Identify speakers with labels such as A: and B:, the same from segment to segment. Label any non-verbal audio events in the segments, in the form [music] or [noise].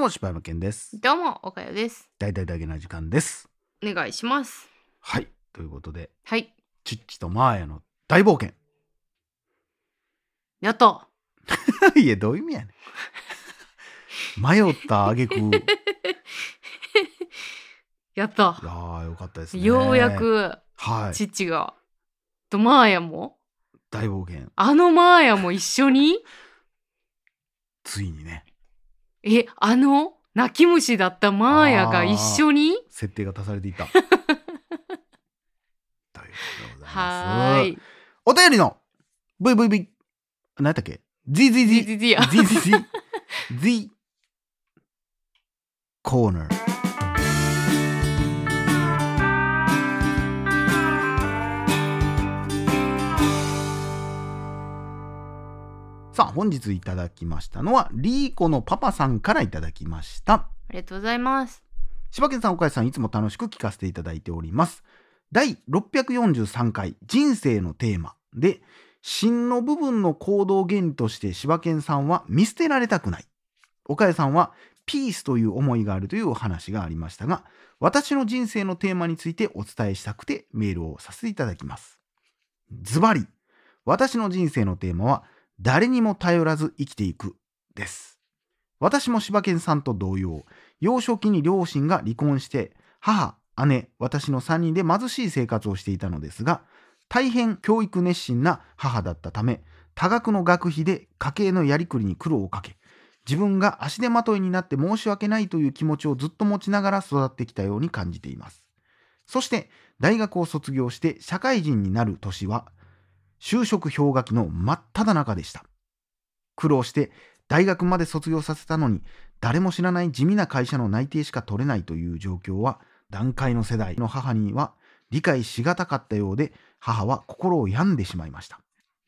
A: うも柴山健です。
B: どうも、おかよです。
A: 大々だけな時間です。
B: お願いします。
A: はい。ということで
B: はい。
A: チッチとマーヤの大冒険。
B: やった。[laughs]
A: いやどういう意味やねん。迷った挙句い
B: やった。
A: やーよかったですね。
B: ようやく、
A: はい。
B: チッチが、とマーヤも、
A: 大冒険。
B: あのマーヤも一緒に？[laughs]
A: ついにね
B: え、あの、泣き虫だったマーヤが一緒に？
A: 設定が足されていた。ということでございます。
B: はーい。
A: お便りの VVV 何やったっけ ?ZZZ
B: ZZZ や
A: ZZZ The Corner さあ本日いただきましたのはリーコのパパさんからいただきました。
B: ありがとうございます。
A: 柴犬さん岡谷さんいつも楽しく聞かせていただいております。第643回人生のテーマで芯の部分の行動原理として柴犬さんは見捨てられたくない。岡谷さんはピースという思いがあるというお話がありましたが私の人生のテーマについてお伝えしたくてメールをさせていただきます。ズバリ私の人生のテーマは誰にも頼らず生きていくです。私も柴犬さんと同様幼少期に両親が離婚して母姉私の3人で貧しい生活をしていたのですが大変教育熱心な母だったため多額の学費で家計のやりくりに苦労をかけ自分が足手まといになって申し訳ないという気持ちをずっと持ちながら育ってきたように感じています。そして大学を卒業して社会人になる年は就職氷河期の真っ只中でした。苦労して大学まで卒業させたのに誰も知らない地味な会社の内定しか取れないという状況は団塊の世代の母には理解しがたかったようで母は心を病んでしまいました。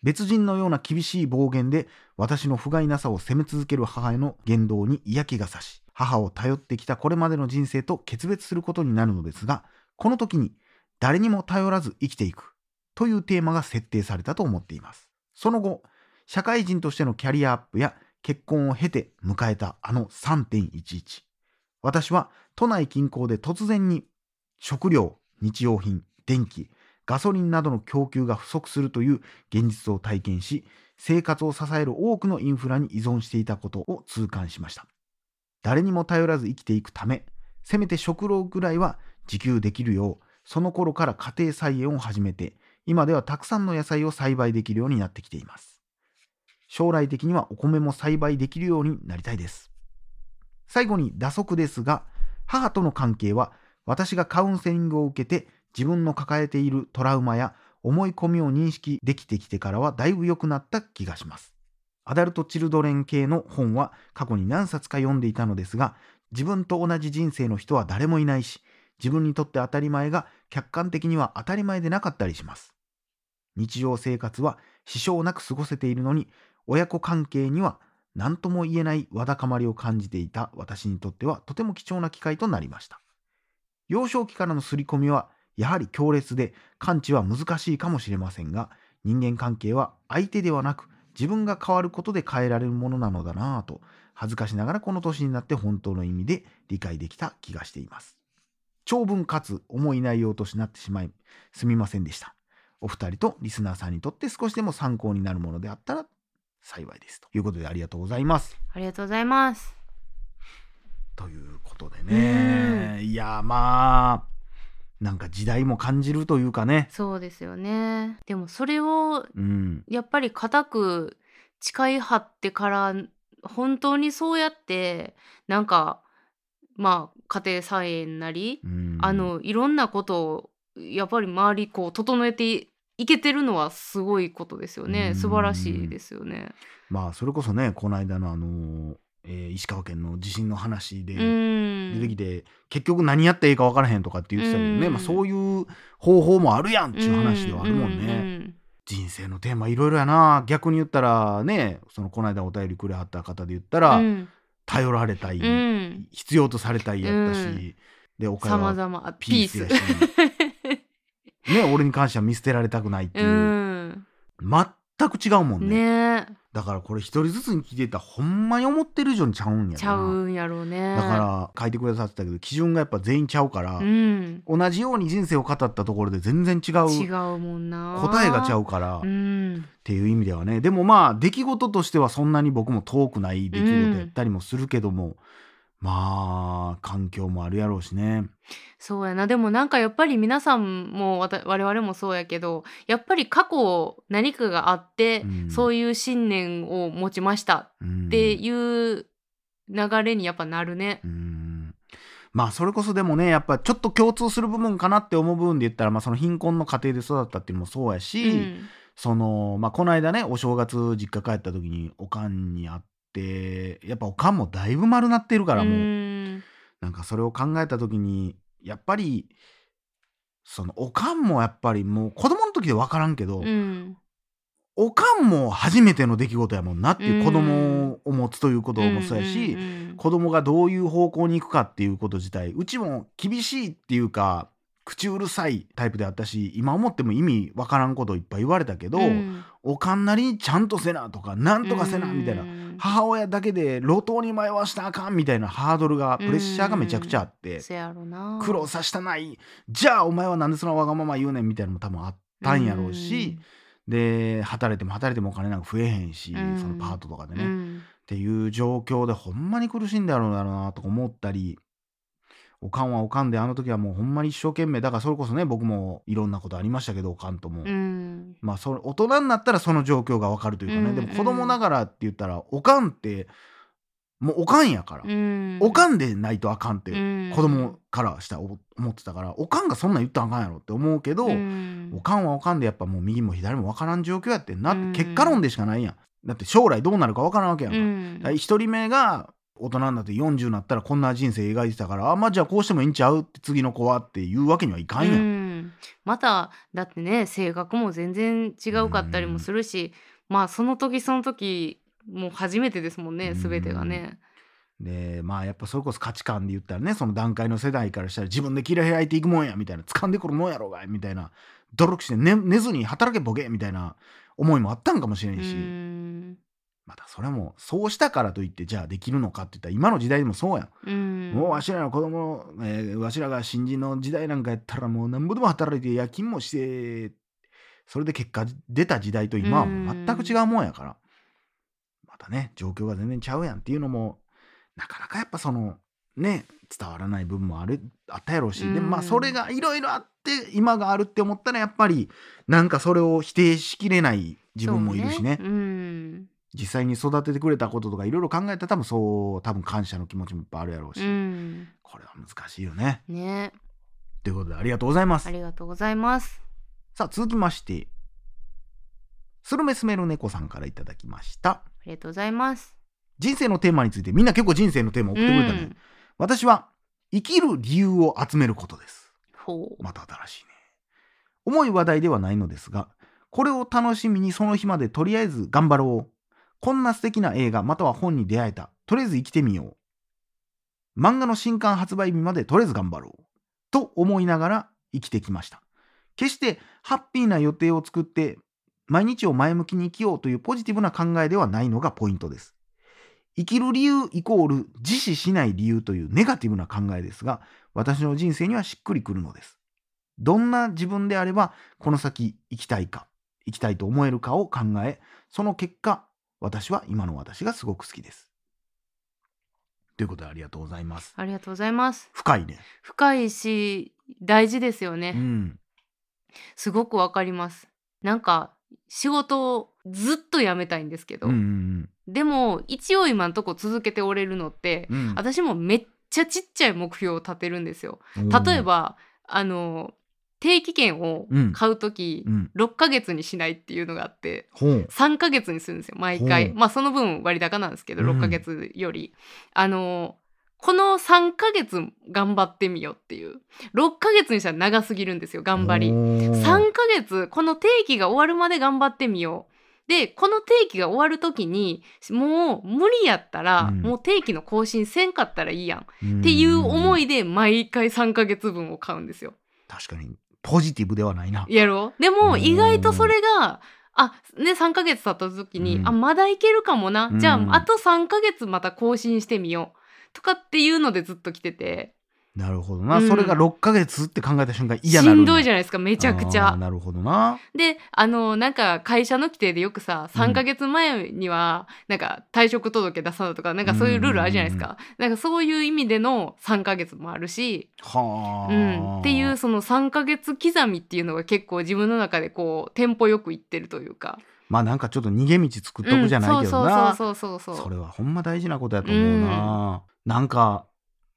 A: 別人のような厳しい暴言で私の不甲斐なさを責め続ける母への言動に嫌気がさし母を頼ってきたこれまでの人生と決別することになるのですがこの時に誰にも頼らず生きていく。というテーマが設定されたと思っています。その後社会人としてのキャリアアップや結婚を経て迎えたあの3.11私は都内近郊で突然に食料日用品電気ガソリンなどの供給が不足するという現実を体験し生活を支える多くのインフラに依存していたことを痛感しました。誰にも頼らず生きていくためせめて食料ぐらいは自給できるようその頃から家庭菜園を始めて今ではたくさんの野菜を栽培できるようになってきています。将来的にはお米も栽培できるようになりたいです。最後に打足ですが母との関係は私がカウンセリングを受けて自分の抱えているトラウマや思い込みを認識できてきてからはだいぶ良くなった気がします。アダルト・チルドレン系の本は過去に何冊か読んでいたのですが自分と同じ人生の人は誰もいないし自分にとって当たり前が客観的には当たり前でなかったりします。日常生活は支障なく過ごせているのに親子関係には何とも言えないわだかまりを感じていた私にとってはとても貴重な機会となりました。幼少期からの刷り込みはやはり強烈で感知は難しいかもしれませんが人間関係は相手ではなく自分が変わることで変えられるものなのだなぁと恥ずかしながらこの年になって本当の意味で理解できた気がしています。長文かつ重い内容としなってしまいすみませんでした。お二人とリスナーさんにとって少しでも参考になるものであったら幸いですということでありがとうございます。
B: ありがとうございます。
A: ということでね。いやまあなんか時代も感じるというかね。
B: そうですよね。でもそれを
A: うん。
B: やっぱり固く誓い張ってから本当にそうやってなんかまあ家庭菜園なり、
A: うん。
B: あのいろんなことをやっぱり周りこう整えていけてるのはすごいことですよね。
A: うん。
B: 素晴らしいですよね。
A: まあそれこそねこの間のあの、えー石川県の地震の話で
B: うん。
A: 出てきて、結局何やっていいか分からへんとかって言ってたけどね、
B: うん。
A: まあ、そういう方法もあるやんっていう話ではあるもんね。人生のテーマいろいろやな。逆に言ったらねそのこの間お便りくれはった方で言ったら、
B: うん。
A: 頼られたい、
B: うん。
A: 必要とされたいやったし、
B: うん。
A: で岡
B: さま
A: 山
B: ざま
A: ピースやしね俺に関しては見捨てられたくないっていう。う、
B: ん。
A: 全く違うもんね。
B: ね。
A: だからこれ一人ずつに聞いてたらほんまに思ってる以上にちゃうんや
B: ちゃうんやろうね。
A: だから書いてくださってたけど基準がやっぱ全員ちゃうから、
B: うん。
A: 同じように人生を語ったところで全然違
B: 違
A: う
B: うもんな。
A: 答えがちゃうから、っ
B: うん
A: ていう意味ではね。でもまあ出来事としてはそんなに僕も遠くない出来事やったりもするけども、まあ環境もあるやろうしね。
B: そうやなでもなんかやっぱり皆さんもわた我々もそうやけどやっぱり過去何かがあって、
A: うん
B: そういう信念を持ちました
A: うん
B: っていう流れにやっぱなるね。
A: うんまあそれこそでもねやっぱちょっと共通する部分かなって思う部分で言ったら、まあ、その貧困の家庭で育ったっていうのもそうやし、
B: うん
A: そのまあこの間ねお正月実家帰った時におかんに会ってやっぱおかんもだいぶ丸なってるからもう、
B: うん。
A: なんかそれを考えた時にやっぱりそのおかんもやっぱりもう子供の時で分からんけど、
B: うん。
A: おかんも初めての出来事やもんなっていう
B: うん
A: 子供を持つということもそうやし、
B: んうんうん。
A: 子供がどういう方向に行くかっていうこと自体うちも厳しいっていうか口うるさいタイプであったし今思っても意味わからんこといっぱい言われたけど、
B: うん
A: おかんなりにちゃんとせなとかなんとかせなみたいな、
B: うん
A: 母親だけで路頭に迷わしたらあかんみたいなハードルがプレッシャーがめちゃくちゃあって、苦労させたない。じゃあお前はなんでそのわがまま言うねんみたいなのも多分あったんやろうし、で働いても働いてもお金なんか増えへんし、
B: うん。
A: そのパートとかでね、っ
B: うん。
A: ていう状況でほんまに苦しいんだろうなとか思ったりおかんはおかんであの時はもうほんまに一生懸命だからそれこそね僕もいろんなことありましたけどおかんとも。
B: うん。
A: まあそれ大人になったらその状況がわかるというかね、
B: うん。
A: でも子供ながらって言ったらおかんってもうおかんやから、
B: うん。
A: おかんでないとあかんって
B: うん。
A: 子供からしたら思ってたからおかんがそんなん言ったらあかんやろって思うけど、
B: うん。
A: おかんはおかんでやっぱもう右も左もわからん状況やってんなって、
B: うん。
A: 結果論でしかないやん。だって将来どうなるかわからんわけやんか、
B: うん。
A: だから一人目が大人になって40になったらこんな人生描いてたからあまあじゃあこうしてもいいんちゃう？って次の子はっていうわけにはいかんやん、
B: うん。まただってね性格も全然違うかったりもするし、まあその時その時もう初めてですもんね
A: うん。
B: 全てがね。
A: でまあやっぱそれこそ価値観で言ったらねその段階の世代からしたら自分で切り開いていくもんやみたいな掴んでくるもんやろがいみたいな努力して寝寝ずに働けボケみたいな思いもあったんかもしれ
B: うん
A: し、
B: ん
A: またそれもそうしたからといってじゃあできるのかって言ったら今の時代でもそうやん、
B: うん。
A: もうわしらの子供、えーわしらが新人の時代なんかやったらもうなんぼでも働いて夜勤もしてそれで結果出た時代と今はもう全く違うもんやから、またね状況が全然ちゃうやんっていうのもなかなかやっぱそのね伝わらない部分もあるあったやろうし、でもまあ
B: うん
A: それがいろいろあって今があるって思ったらやっぱりなんかそれを否定しきれない自分もいるしね。
B: そううん
A: 実際に育ててくれたこととかいろいろ考えたら多分そう多分感謝の気持ちもいっぱいあるやろうし、
B: うん
A: これは難しいよね。
B: ね
A: ということでありがとうございます
B: あ。りがとうございます。
A: さあ続きましてスルメスメル猫さんからいただきました。
B: ありがとうございます。
A: 人生のテーマについてみんな結構人生のテーマ送ってくれたね。
B: うん
A: 私は生きる理由を集めることです。
B: ほう。
A: また新しいね。重い話題ではないのですが、これを楽しみにその日までとりあえず頑張ろう。こんな素敵な映画または本に出会えた。とりあえず生きてみよう。漫画の新刊発売日までとりあえず頑張ろう。と思いながら生きてきました。決してハッピーな予定を作って毎日を前向きに生きようというポジティブな考えではないのがポイントです。生きる理由イコール自死しない理由というネガティブな考えですが、私の人生にはしっくりくるのです。どんな自分であればこの先生きたいか、生きたいと思えるかを考え、その結果、私は今の私がすごく好きです。ということでありがとうございます。
B: ありがとうございます。
A: 深いね。
B: 深いし大事ですよね。
A: うん。
B: すごくわかります。なんか仕事をずっと辞めたいんですけど、
A: うんうん
B: でも一応今んとこ続けておれるのって、
A: うん。うん
B: 私もめっちゃちっちゃい目標を立てるんですよ。例えばあの定期券を
A: うん。
B: 買う時、
A: うん。
B: 6ヶ月にしないっていうのがあって
A: ほう。
B: 3ヶ月にするんですよ毎回。まあその分割高なんですけど
A: うん。
B: 6ヶ月より、あのこの3ヶ月頑張ってみようっていう。6ヶ月にしたら長すぎるんですよ頑張り。
A: おー
B: 3ヶ月この定期が終わるまで頑張ってみよう。でこの定期が終わる時にもう無理やったら、
A: うん。
B: もう定期の更新せんかったらいいやん。っていう思いで毎回3ヶ月分を買うんですよ。
A: 確かにポジティブではないな。
B: やろ？うでも
A: うん。
B: 意外とそれがあで3ヶ月経った時に、
A: うん。
B: あまだいけるかもな、じゃ
A: うん
B: ああと3ヶ月また更新してみよう。とかっていうのでずっと来てて
A: なるほどな、
B: うん。
A: それが6ヶ月って考えた瞬間嫌
B: し
A: なるゃ
B: んどいじゃないですかめちゃくちゃ。
A: なるほどな。
B: であのなんか会社の規定でよくさ
A: うん。
B: 3ヶ月前にはなんか退職届出さなとかなんかそういうルールあるじゃないですか、なんかそういう意味での3ヶ月もあるし、
A: はあ、
B: うん、っていうその3ヶ月刻みっていうのが結構自分の中でこうテンポよくいってるというか。
A: まあなんかちょっと逃げ道作っとくじゃないけどな、
B: うん、そうそうそうそうそう
A: それはほんま大事なことやと思うな、なんか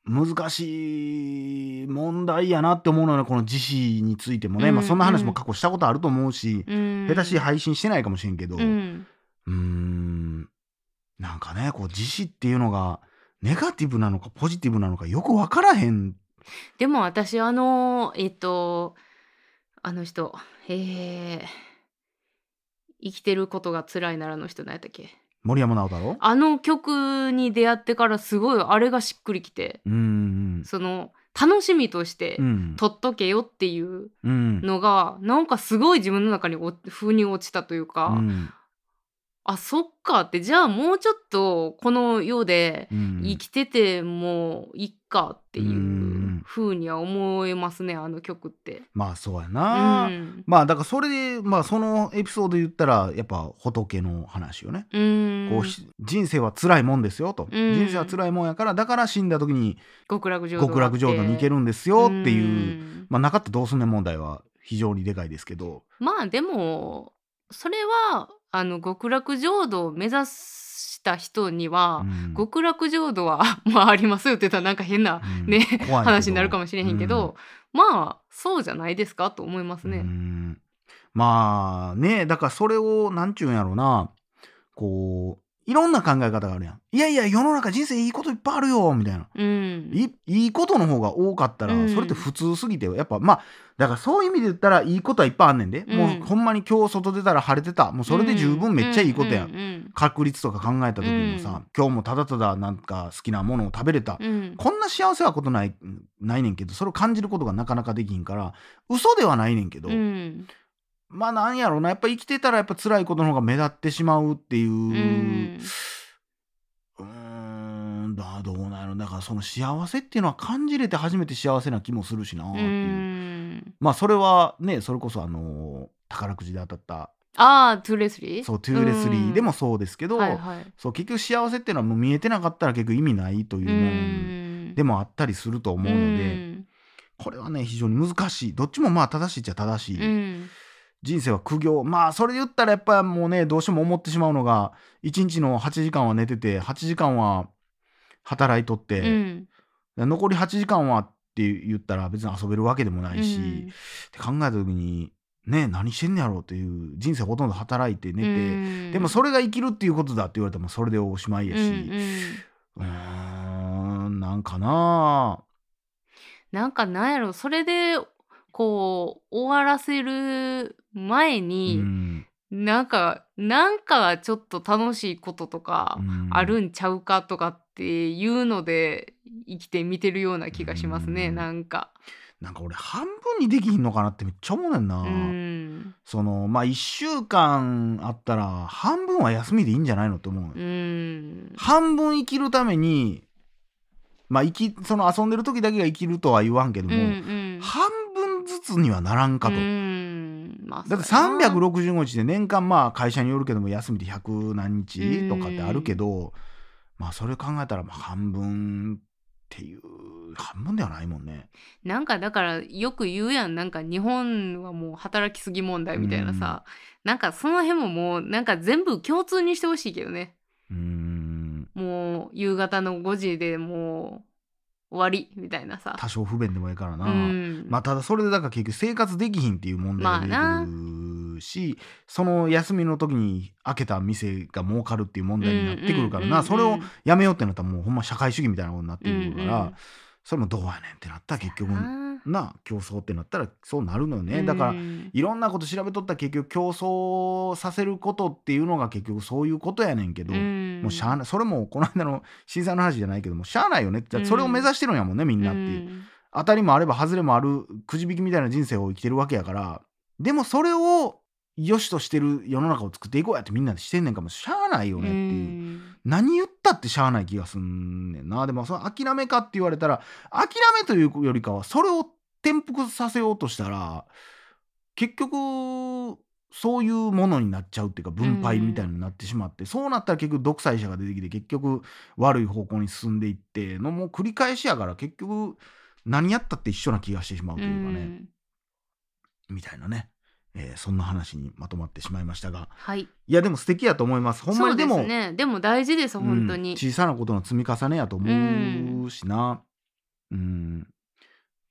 A: 難しい問題やなって思うのよねこの自死についてもね、
B: うん。
A: まあそんな話も過去したことあると思うし、
B: うん。
A: 下手しい配信してないかもしれんけど、
B: う
A: うんーん。なんかねこう自死っていうのがネガティブなのかポジティブなのかよく分からへん。
B: でも私あのえっとあの人えー、生きてることが辛いならの人何やったっけ？
A: 森山直太朗？
B: あの曲に出会ってからすごいあれがしっくりきて。
A: うーん
B: その楽しみとして
A: うん。
B: 取っとけよっていう
A: うん。
B: のがなんかすごい自分の中にお風に落ちたというか、
A: うん。
B: あそっかってじゃあもうちょっとこの世で
A: うん。
B: 生きててもいっかっていう。うん風には思えますねあの曲って。
A: まあそうや
B: う
A: な、
B: ん。
A: まあだからそれでまあそのエピソードで言ったらやっぱ仏の話よね、
B: うん。
A: こうひ人生は辛いもんですよと、
B: うん。
A: 人生は辛いもんやからだから死んだ時に
B: 極楽浄土
A: に行け
B: る
A: るんですよっていう、
B: ん。
A: まあなかったらどうすんねん問題は非常にでかいですけど。
B: まあでもそれはあの極楽浄土を目指した人には、
A: うん。
B: 極楽浄土はまあありますよって言ったらなんか変な
A: うん。
B: ね
A: 怖いけど。
B: 話になるかもしれへんけど、まあそうじゃないですかと思います
A: うんう
B: ね。
A: ん。まあねだからそれをなんちゅうんやろうな。こういろんな考え方があるやん。いやいや世の中人生いいこといっぱいあるよみたいな。
B: うん、
A: いいいことの方が多かったら、
B: うん。
A: それって普通すぎてやっぱまあだからそういう意味で言ったらいいことはいっぱいあんねんで、
B: うん。
A: もうほんまに今日外出たら晴れてた。もうそれで十分めっちゃいいことやん、確率とか考えた時にもさ、
B: うん。
A: 今日もただただなんか好きなものを食べれた、こんな幸せはことないないねんけどそれを感じることがなかなかできんから嘘ではないねんけど、
B: うん
A: まあなんやろうな。やっぱ生きてたらやっぱ辛いことの方が目立ってしまうっていう、
B: うん。
A: だどうなんやろだからその幸せっていうのは感じれて初めて幸せな気もするしなっていう、
B: うん。
A: まあそれはねそれこそあの宝くじで当たった。
B: ああトゥーレスリー？
A: そうトゥーレスリーでもそうですけど、
B: はいはい。
A: そう結局幸せっていうのはもう見えてなかったら結局意味ないというもんでもあったりすると思うので、これはね非常に難しい。どっちもまあ正しいっちゃ正しい、
B: うん
A: 人生は苦行。まあそれで言ったらやっぱりもうねどうしても思ってしまうのが1日の8時間は寝てて8時間は働いとって、
B: うん。
A: 残り8時間はって言ったら別に遊べるわけでもないし、
B: うん。
A: って考えた時にね何してんねやろうっていう人生ほとんど働いて寝て、
B: うん。
A: でもそれが生きるっていうことだって言われたらもうそれでおしまいや
B: うんう
A: し
B: ん。
A: うーんなんかな
B: なんかなんやろ。それでこう終わらせる前
A: う
B: に、
A: ん。
B: なんかなんかちょっと楽しいこととか
A: うん。
B: あるんちゃうかとかっていうので生きてみてるような気がしますね、
A: うん。
B: なんか。
A: なんか俺半分にできひんのかなってめっちゃ思うねんな、
B: うん。
A: そのまあ1週間あったら半分は休みでいいんじゃないのって思うの、
B: うん。
A: 半分生きるためにまあ生きその遊んでる時だけが生きるとは言わんけど
B: うん
A: も、
B: うん。
A: 半分ずつにはならんかと、だって
B: そうやな。
A: 365日で年間まあ会社によるけども休みで100何日とかってあるけど、まあそれ考えたらまあ半分っていう半分ではないもんね。
B: なんかだからよく言うやん。なんか日本はもう働きすぎ問題みたいなさ、なんかその辺ももうなんか全部共通にしてほしいけどね。
A: うーん。
B: もう夕方の5時でもう終わりみたいなさ。
A: 多少不便でもいいからな。
B: うん。
A: まあただそれでだから結局生活できひんっていう問題が
B: まあ
A: 出てくるし、その休みの時に開けた店が儲かるっていう問題になってくるからな、
B: うん
A: それをやめようってなったらもうほんま社会主義みたいなことになってくるから、
B: うんうん
A: それもどうやねんってなったら結局
B: あ
A: な競争ってなったらそうなるのよ
B: ー
A: ね、だから
B: うん
A: いろんなこと調べとったら結局競争させることっていうのが結局そういうことやねんけど、
B: うん。
A: もうしゃあないそれもこの間の震災の話じゃないけどもしゃあないよね。ってそれを目指してるんやもんねみんなっていう。
B: うん。
A: 当たりもあれば外れもあるくじ引きみたいな人生を生きてるわけやからでもそれを良しとしてる世の中を作っていこうやってみんなでしてんねんかもしゃあないよねっていう。
B: うん。
A: 何言ったってしゃあない気がすんねんな。でもその諦めかって言われたら諦めというよりかはそれを転覆させようとしたら結局そういうものになっちゃうっていうか分配みたいになってしまって、そうなったら結局独裁者が出てきて結局悪い方向に進んでいってのもう繰り返しやから結局何やったって一緒な気がしてしまうというかね、
B: うん。
A: みたいなね、えーそんな話にまとまってしまいましたが。
B: はい。
A: いやでも素敵やと思います。ほんまにでも
B: ね。でも大事です本当
A: うん
B: に、
A: 小さなことの積み重ねやと思うしな。うん、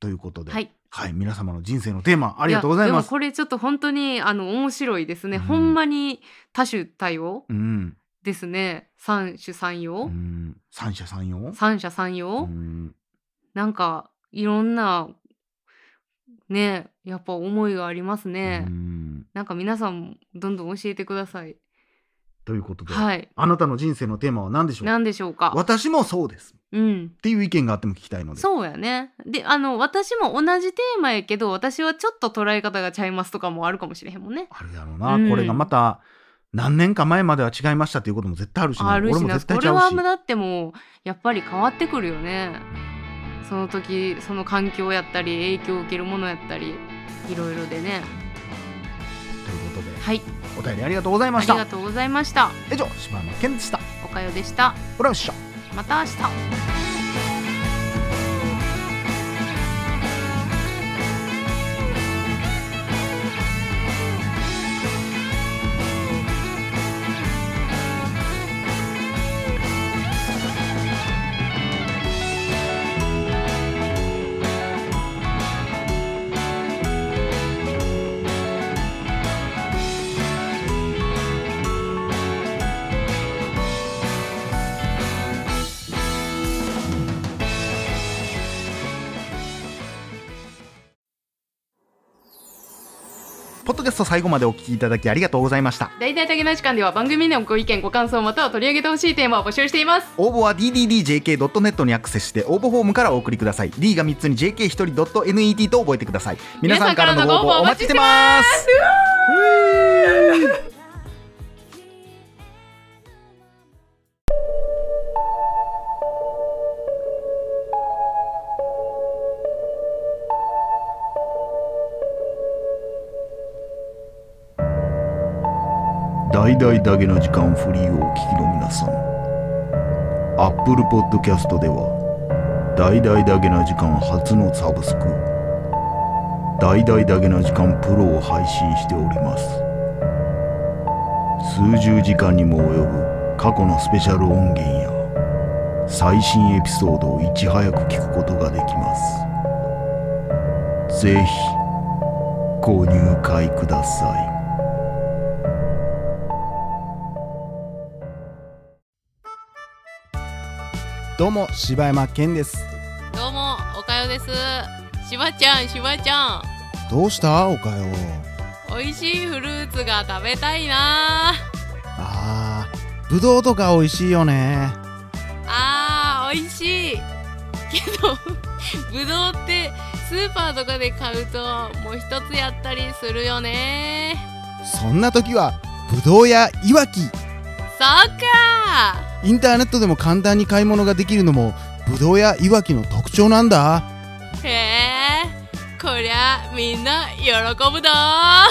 A: ということで、
B: はい。
A: 皆様の人生のテーマありがとうございます。
B: やでもこれちょっと本当にあの面白いですね、
A: うん。
B: ほんまに多種多様
A: うん、
B: ですね。三種三様、
A: うん、三者三様。
B: 三者三
A: う
B: 様、
A: ん、
B: なんかいろんなねやっぱ思いがありますね、
A: うん。
B: なんか皆さんもどんどん教えてください。
A: ということで、
B: はい。
A: あなたの人生のテーマは何でしょう？
B: 何でしょうか？
A: 私もそうです
B: うん。
A: っていう意見があっても聞きたいので。
B: そうやね。であの私も同じテーマやけど私はちょっと捉え方がちゃいますとかもあるかもしれへんもんね。
A: あるやろうな、
B: うん。
A: これがまた何年か前までは違いましたっていうことも絶対あるしね、
B: あるし
A: 俺も
B: なこれ
A: 絶対ちゃうし。
B: はだってもうやっぱり変わってくるよね。その時その環境やったり影響を受けるものやったりいろいろでね。
A: ということで、
B: はい。
A: お便りありがとうござい
B: あ
A: ました。
B: りがとうございました。
A: 以上柴山健でした。
B: おかよでした。
A: ほらよっしゃ。
B: また明日。
A: ドキャスト最後までお聞きいただきありがとうございました。
B: 大々的な時間では番組でのご意見ご感想または取り上げてほしいテーマを募集しています
A: 応募は dddjk.net にアクセスして応募フォームからお送りください。D が3つに JK1 人 .net と覚えてください。皆さんからのご応募お待ちしてます。大々だけの時間フリーをお聞きの皆さん。Apple Podcast では大々だけな時間初のサブスク大々だけな時間プロを配信しております。数十時間にも及ぶ過去のスペシャル音源や最新エピソードをいち早く聞くことができます。ぜひご入会ください。どうも柴山健です。
B: どうもおかよです。しばちゃんしばちゃん。
A: どうしたおかよ？
B: 美味しいフルーツが食べたいな。
A: あーぶどうとか美味しいよね。
B: あー美味しい。けど [laughs] ぶどうってスーパーとかで買うともう一つやったりするよね。
A: そんな時はぶどうやいわき。
B: そっか
A: インターネットでも簡単に買い物ができるのもぶどうやいわきの特徴なんだ。
B: へえこりゃみんな喜ぶだ